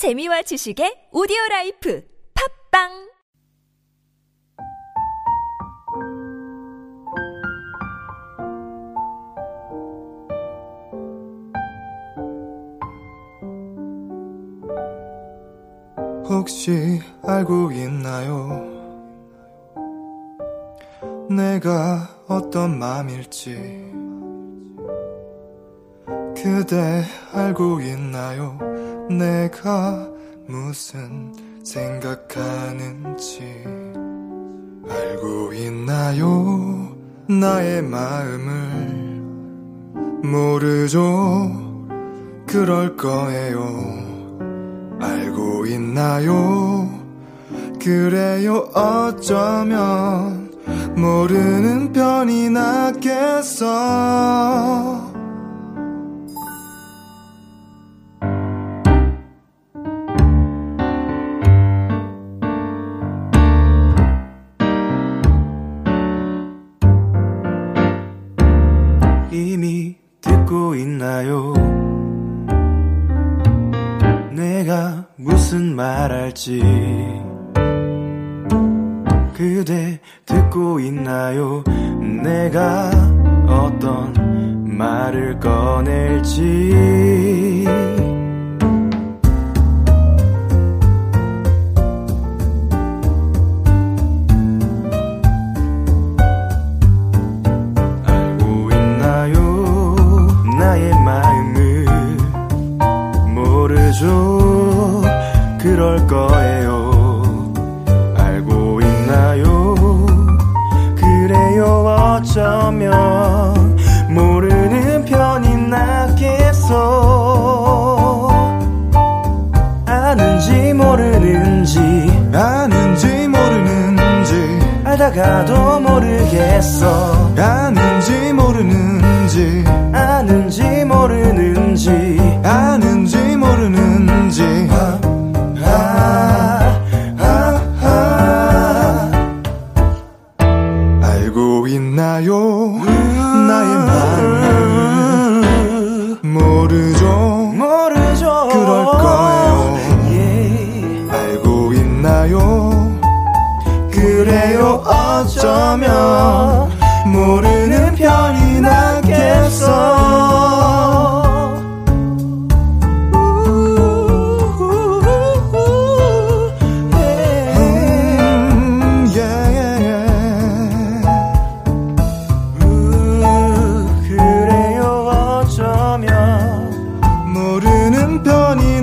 재미와 지식의 오디오 라이프 팝빵 혹시 알고 있나요? 내가 어떤 마음일지 그대 알고 있나요? 내가 무슨 생각하는지 알고 있나요? 나의 마음을 모르죠? 그럴 거예요. 알고 있나요? 그래요, 어쩌면 모르는 편이 낫겠어. 이미 듣고 있나요? 내가 무슨 말할지 그대 듣고 있나요? 내가 어떤 말을 꺼낼지 모르죠. 그럴 거예요. 알고 있나요? 그래요, 어쩌면 모르는 편이 낫겠어. 아는지 모르는지, 아는지 모르는지, 알다가도 모르겠어. 아는지 모르는지. 어쩌면 모르는 편이 낫겠어. 음, 음, 그래요 어쩌면 모르는 편이